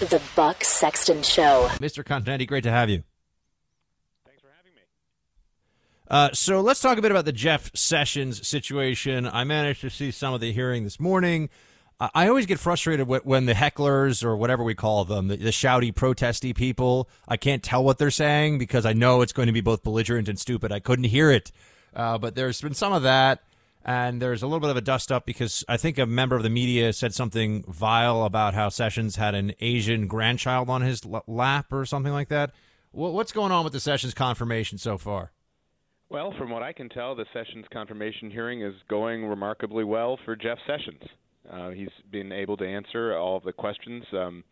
The Buck Sexton Show. Mr. Continetti, great to have you. Thanks for having me. Uh, so let's talk a bit about the Jeff Sessions situation. I managed to see some of the hearing this morning. Uh, I always get frustrated when the hecklers or whatever we call them, the, the shouty, protesty people, I can't tell what they're saying because I know it's going to be both belligerent and stupid. I couldn't hear it. Uh, but there's been some of that and there's a little bit of a dust up because I think a member of the media said something vile about how Sessions had an Asian grandchild on his lap or something like that. What's going on with the Sessions confirmation so far? Well, from what I can tell, the Sessions confirmation hearing is going remarkably well for Jeff Sessions. Uh, he's been able to answer all of the questions um,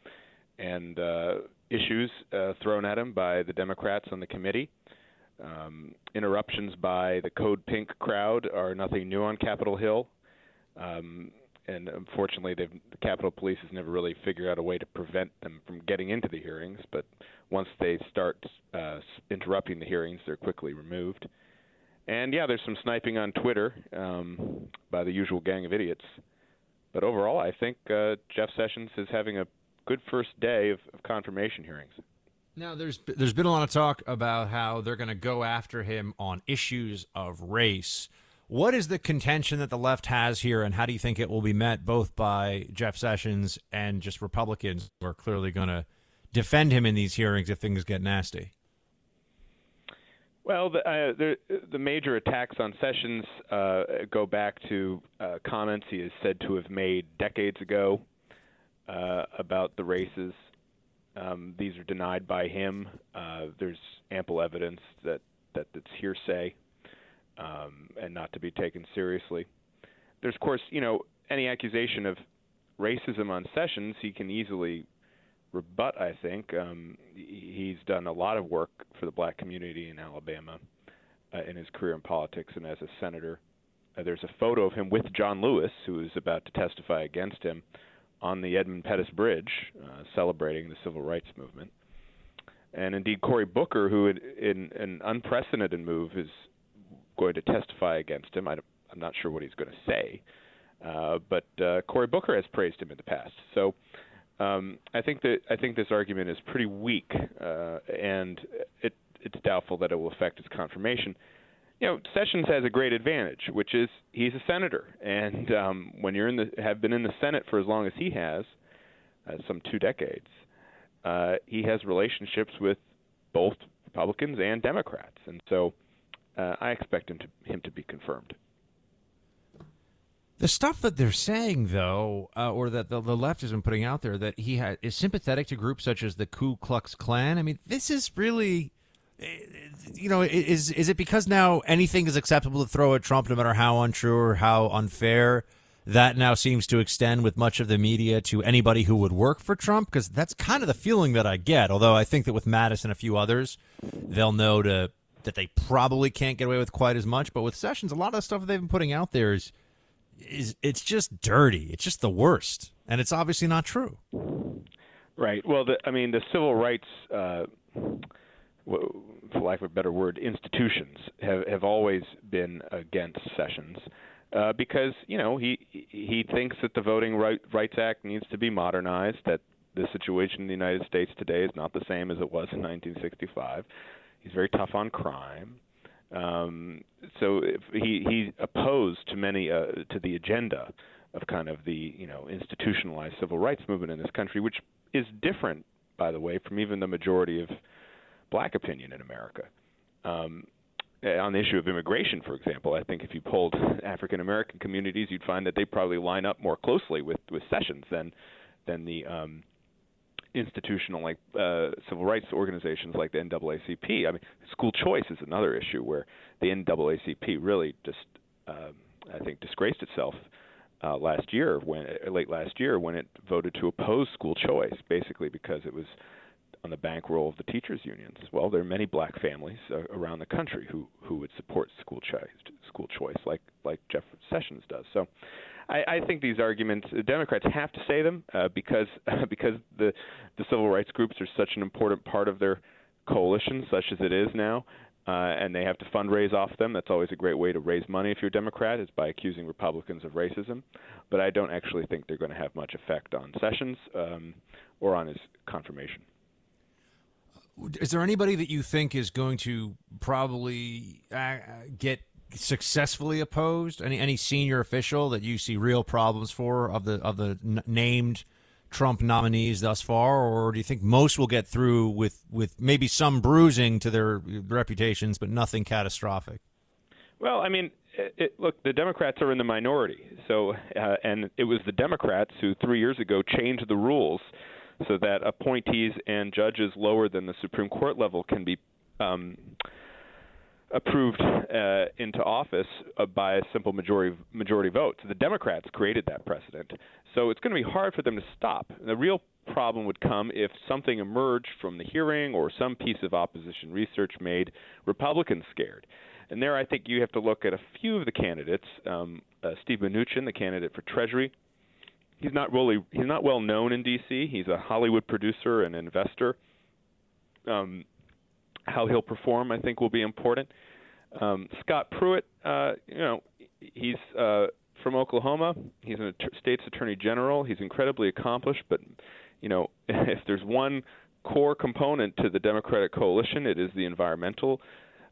and uh, issues uh, thrown at him by the Democrats on the committee. Um, interruptions by the Code Pink crowd are nothing new on Capitol Hill. Um, and unfortunately, the Capitol Police has never really figured out a way to prevent them from getting into the hearings. But once they start uh, interrupting the hearings, they're quickly removed. And yeah, there's some sniping on Twitter um, by the usual gang of idiots. But overall, I think uh, Jeff Sessions is having a good first day of, of confirmation hearings. Now, there's there's been a lot of talk about how they're going to go after him on issues of race. What is the contention that the left has here, and how do you think it will be met both by Jeff Sessions and just Republicans who are clearly going to defend him in these hearings if things get nasty? Well, the, uh, the, the major attacks on Sessions uh, go back to uh, comments he is said to have made decades ago uh, about the races um, these are denied by him. Uh, there's ample evidence that that it's hearsay um, and not to be taken seriously. There's, of course, you know, any accusation of racism on Sessions, he can easily rebut. I think um, he's done a lot of work for the black community in Alabama uh, in his career in politics and as a senator. Uh, there's a photo of him with John Lewis, who is about to testify against him on the Edmund Pettus Bridge, uh, celebrating the civil rights movement. And indeed, Cory Booker, who in, an unprecedented move is going to testify against him. I am not sure what he's going to say, uh, but uh, Cory Booker has praised him in the past. So um, I think that I think this argument is pretty weak, uh, and it, it's doubtful that it will affect his confirmation you know, Sessions has a great advantage, which is he's a senator, and um, when you're in the have been in the Senate for as long as he has, uh, some two decades, uh, he has relationships with both Republicans and Democrats, and so uh, I expect him to him to be confirmed. The stuff that they're saying, though, uh, or that the, the, left has been putting out there, that he ha- is sympathetic to groups such as the Ku Klux Klan. I mean, this is really you know, is is it because now anything is acceptable to throw at Trump, no matter how untrue or how unfair? That now seems to extend with much of the media to anybody who would work for Trump, because that's kind of the feeling that I get. Although I think that with Mattis and a few others, they'll know to that they probably can't get away with quite as much. But with Sessions, a lot of the stuff they've been putting out there is is it's just dirty. It's just the worst, and it's obviously not true. Right. Well, the, I mean, the civil rights. Uh for lack of a better word, institutions have have always been against Sessions. Uh, because you know he he thinks that the Voting right, Rights Act needs to be modernized. That the situation in the United States today is not the same as it was in 1965. He's very tough on crime. Um, so he he's opposed to many uh, to the agenda of kind of the you know institutionalized civil rights movement in this country, which is different, by the way, from even the majority of black opinion in America. Um, on the issue of immigration, for example, I think if you polled African American communities, you'd find that they probably line up more closely with with Sessions than than the um, institutional like uh, civil rights organizations like the NAACP. I mean, school choice is another issue where the NAACP really just um, I think disgraced itself uh, last year, when uh, late last year, when it voted to oppose school choice, basically because it was on the bankroll of the teachers unions. Well, there are many black families uh, around the country who who would support school choice, school choice, like like Jeff Sessions does. So, I, I think these arguments, the Democrats have to say them uh, because uh, because the the civil rights groups are such an important part of their coalition, such as it is now. Uh, and they have to fundraise off them. That's always a great way to raise money if you're a Democrat, is by accusing Republicans of racism. But I don't actually think they're going to have much effect on Sessions um, or on his confirmation. Is there anybody that you think is going to probably uh, get successfully opposed? Any any senior official that you see real problems for of the of the n- named Trump nominees thus far, or do you think most will get through with with maybe some bruising to their reputations, but nothing catastrophic? Well, I mean, it, it, look, the Democrats are in the minority, so uh, and it was the Democrats who three years ago changed the rules so that appointees and judges lower than the Supreme Court level can be um, approved uh, into office uh, by a simple majority majority vote. So the Democrats created that precedent. So it's going to be hard for them to stop. The real problem would come if something emerged from the hearing or some piece of opposition research made Republicans scared. And there, I think you have to look at a few of the candidates. Um, uh, Steve Mnuchin, the candidate for Treasury, he's not really he's not well known in D.C. He's a Hollywood producer and investor. Um, how he'll perform, I think, will be important. Um, Scott Pruitt, uh, you know, he's uh, from Oklahoma. He's a state's attorney general. He's incredibly accomplished, but you know, if there's one core component to the Democratic coalition, it is the environmental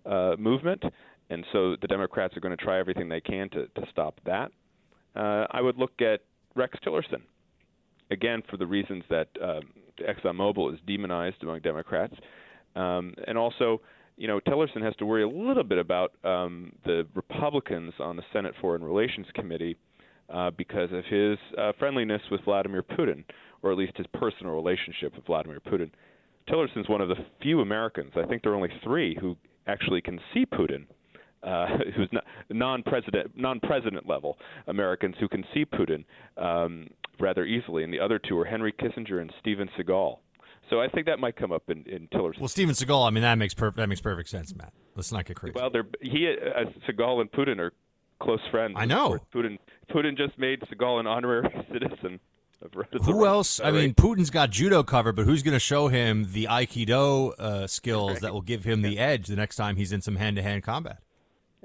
uh, movement, and so the Democrats are going to try everything they can to, to stop that. Uh, I would look at Rex Tillerson, again for the reasons that um, ExxonMobil is demonized among Democrats, um, and also you know, Tillerson has to worry a little bit about um, the Republicans on the Senate Foreign Relations Committee uh, because of his uh, friendliness with Vladimir Putin, or at least his personal relationship with Vladimir Putin. Tillerson's one of the few Americans, I think there are only three, who actually can see Putin. Uh, who's non-president, non-president level Americans who can see Putin um, rather easily, and the other two are Henry Kissinger and Steven Seagal. So I think that might come up in, in Tillerson. Well, Steven Seagal, I mean that makes perfect that makes perfect sense, Matt. Let's not get crazy. Well, they're he uh, Seagal and Putin are close friends. I know. Putin Putin just made Seagal an honorary citizen. Of Russia. Who else? I mean, Putin's got judo covered, but who's going to show him the aikido uh, skills right. that will give him the edge the next time he's in some hand-to-hand combat?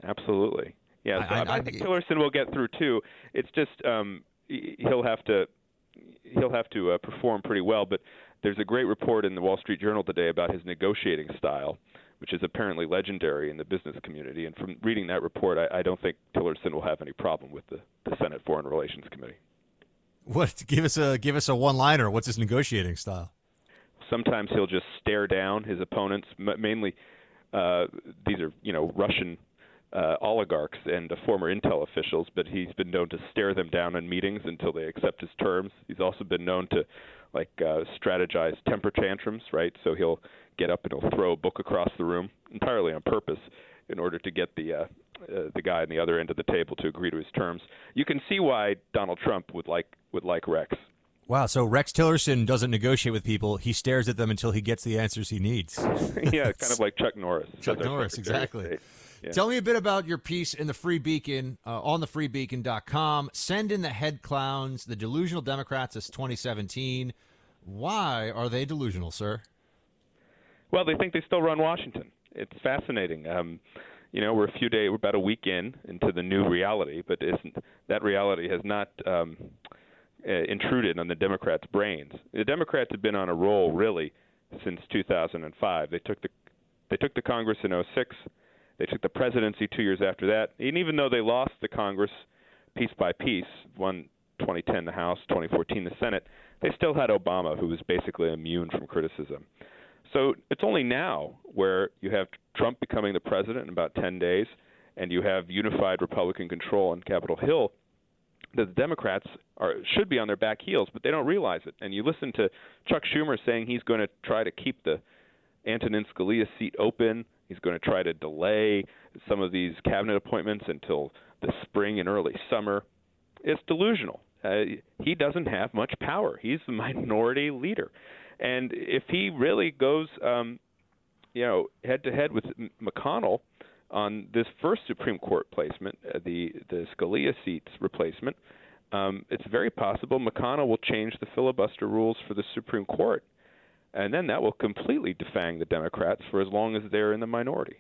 Absolutely. Yeah, so I, I, I, think Tillerson will get through too. It's just um, he'll have to he'll have to uh, perform pretty well, but there's a great report in the Wall Street Journal today about his negotiating style, which is apparently legendary in the business community. And from reading that report, I, I don't think Tillerson will have any problem with the, the Senate Foreign Relations Committee. What? Give us a give us a one liner. What's his negotiating style? Sometimes he'll just stare down his opponents. Mainly, uh, these are you know Russian uh, oligarchs and uh, former intel officials, but he's been known to stare them down in meetings until they accept his terms. He's also been known to like uh, strategize temper tantrums, right? So he'll get up and he'll throw a book across the room entirely on purpose in order to get the uh, uh, the guy on the other end of the table to agree to his terms. You can see why Donald Trump would like would like Rex. Wow, so Rex Tillerson doesn't negotiate with people; he stares at them until he gets the answers he needs. yeah, kind of like Chuck Norris. Chuck Norris, exactly. Yeah. Tell me a bit about your piece in the Free Beacon uh, on thefreebeacon.com. Send in the head clowns, the delusional Democrats. It's 2017. Why are they delusional, sir? Well, they think they still run Washington. It's fascinating. Um, you know, we're a few days, we're about a week in into the new reality, but isn't, that reality has not um, uh, intruded on the Democrats' brains. The Democrats have been on a roll really since 2005. They took the they took the Congress in 06. They took the presidency two years after that. And even though they lost the Congress piece by piece, won 2010 the House, 2014 the Senate, they still had Obama, who was basically immune from criticism. So it's only now where you have Trump becoming the president in about 10 days, and you have unified Republican control on Capitol Hill that the Democrats are should be on their back heels, but they don't realize it. And you listen to Chuck Schumer saying he's going to try to keep the Antonin Scalia seat open. He's going to try to delay some of these cabinet appointments until the spring and early summer it's delusional. Uh, he doesn't have much power. He's the minority leader, and if he really goes, um, you know, head to head with McConnell on this first Supreme Court placement, uh, the the Scalia seats replacement, um, it's very possible McConnell will change the filibuster rules for the Supreme Court, and then that will completely defang the Democrats for as long as they're in the minority.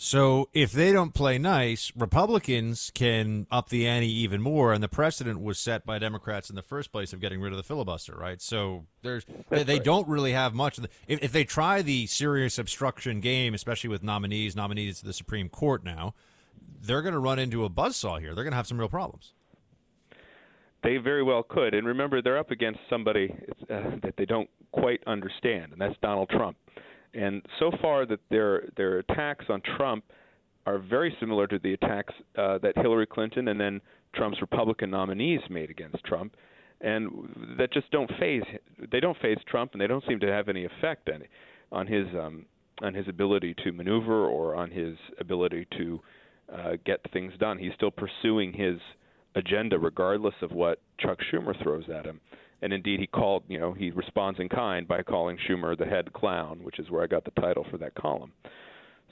So if they don't play nice, Republicans can up the ante even more, and the precedent was set by Democrats in the first place of getting rid of the filibuster, right? So there's they, they don't really have much. If, if they try the serious obstruction game, especially with nominees, nominees to the Supreme Court now, they're going to run into a buzzsaw here. They're going to have some real problems. They very well could, and remember they're up against somebody uh, that they don't quite understand, and that's Donald Trump. And so far, that their their attacks on Trump are very similar to the attacks uh, that Hillary Clinton and then Trump's Republican nominees made against Trump, and that just don't faze they don't faze Trump, and they don't seem to have any effect on on his um, on his ability to maneuver or on his ability to uh, get things done. He's still pursuing his agenda regardless of what Chuck Schumer throws at him and indeed he called you know he responds in kind by calling Schumer the head clown, which is where I got the title for that column.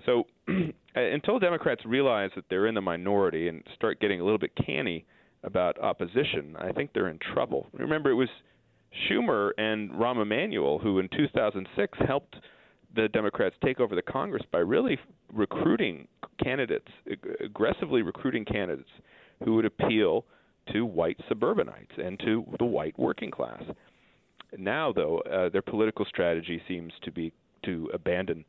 So uh, until Democrats realize that they're in the minority and start getting a little bit canny about opposition, I think they're in trouble. Remember, it was Schumer and Rahm Emanuel who, in 2006, helped the Democrats take over the Congress by really recruiting candidates, aggressively recruiting candidates who would appeal to white suburbanites and to the white working class. Now, though, uh, their political strategy seems to be to abandon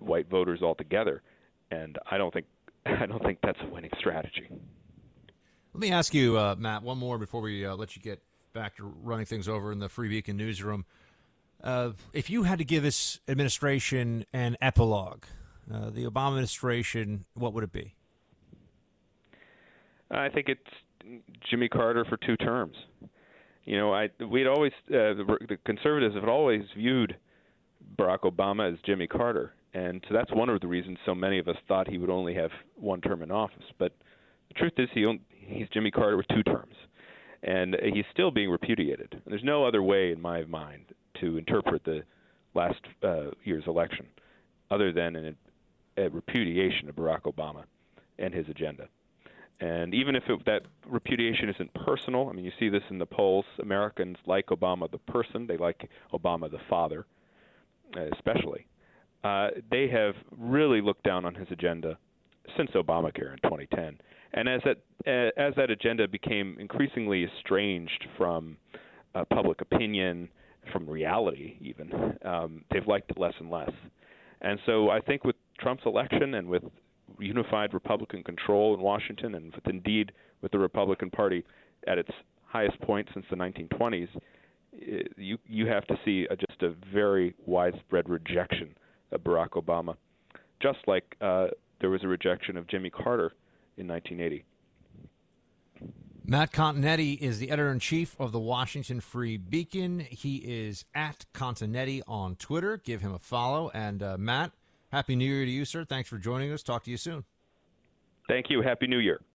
white voters altogether, and I don't think I don't think that's a winning strategy. Let me ask you, uh, Matt, one more before we uh, let you get back to running things over in the Free Beacon newsroom. Uh, if you had to give this administration an epilogue, uh, the Obama administration, what would it be? I think it's Jimmy Carter for two terms. You know, I we'd always uh, the, the conservatives have always viewed Barack Obama as Jimmy Carter, and so that's one of the reasons so many of us thought he would only have one term in office. But the truth is, he he's Jimmy Carter with two terms, and he's still being repudiated. There's no other way, in my mind, to interpret the last uh, year's election other than an, a repudiation of Barack Obama and his agenda. And even if it, that repudiation isn't personal, I mean, you see this in the polls. Americans like Obama the person, they like Obama the father, especially. Uh, they have really looked down on his agenda since Obamacare in 2010. And as that uh, as that agenda became increasingly estranged from uh, public opinion, from reality, even um, they've liked it less and less. And so I think with Trump's election and with unified Republican control in Washington, and with, indeed with the Republican Party at its highest point since the 1920s, you you have to see a, just a very widespread rejection of Barack Obama, just like uh, there was a rejection of Jimmy Carter in 1980. Matt Continetti is the editor in chief of the Washington Free Beacon. He is at Continetti on Twitter. Give him a follow. And uh, Matt, Happy New Year to you, sir. Thanks for joining us. Talk to you soon. Thank you. Happy New Year.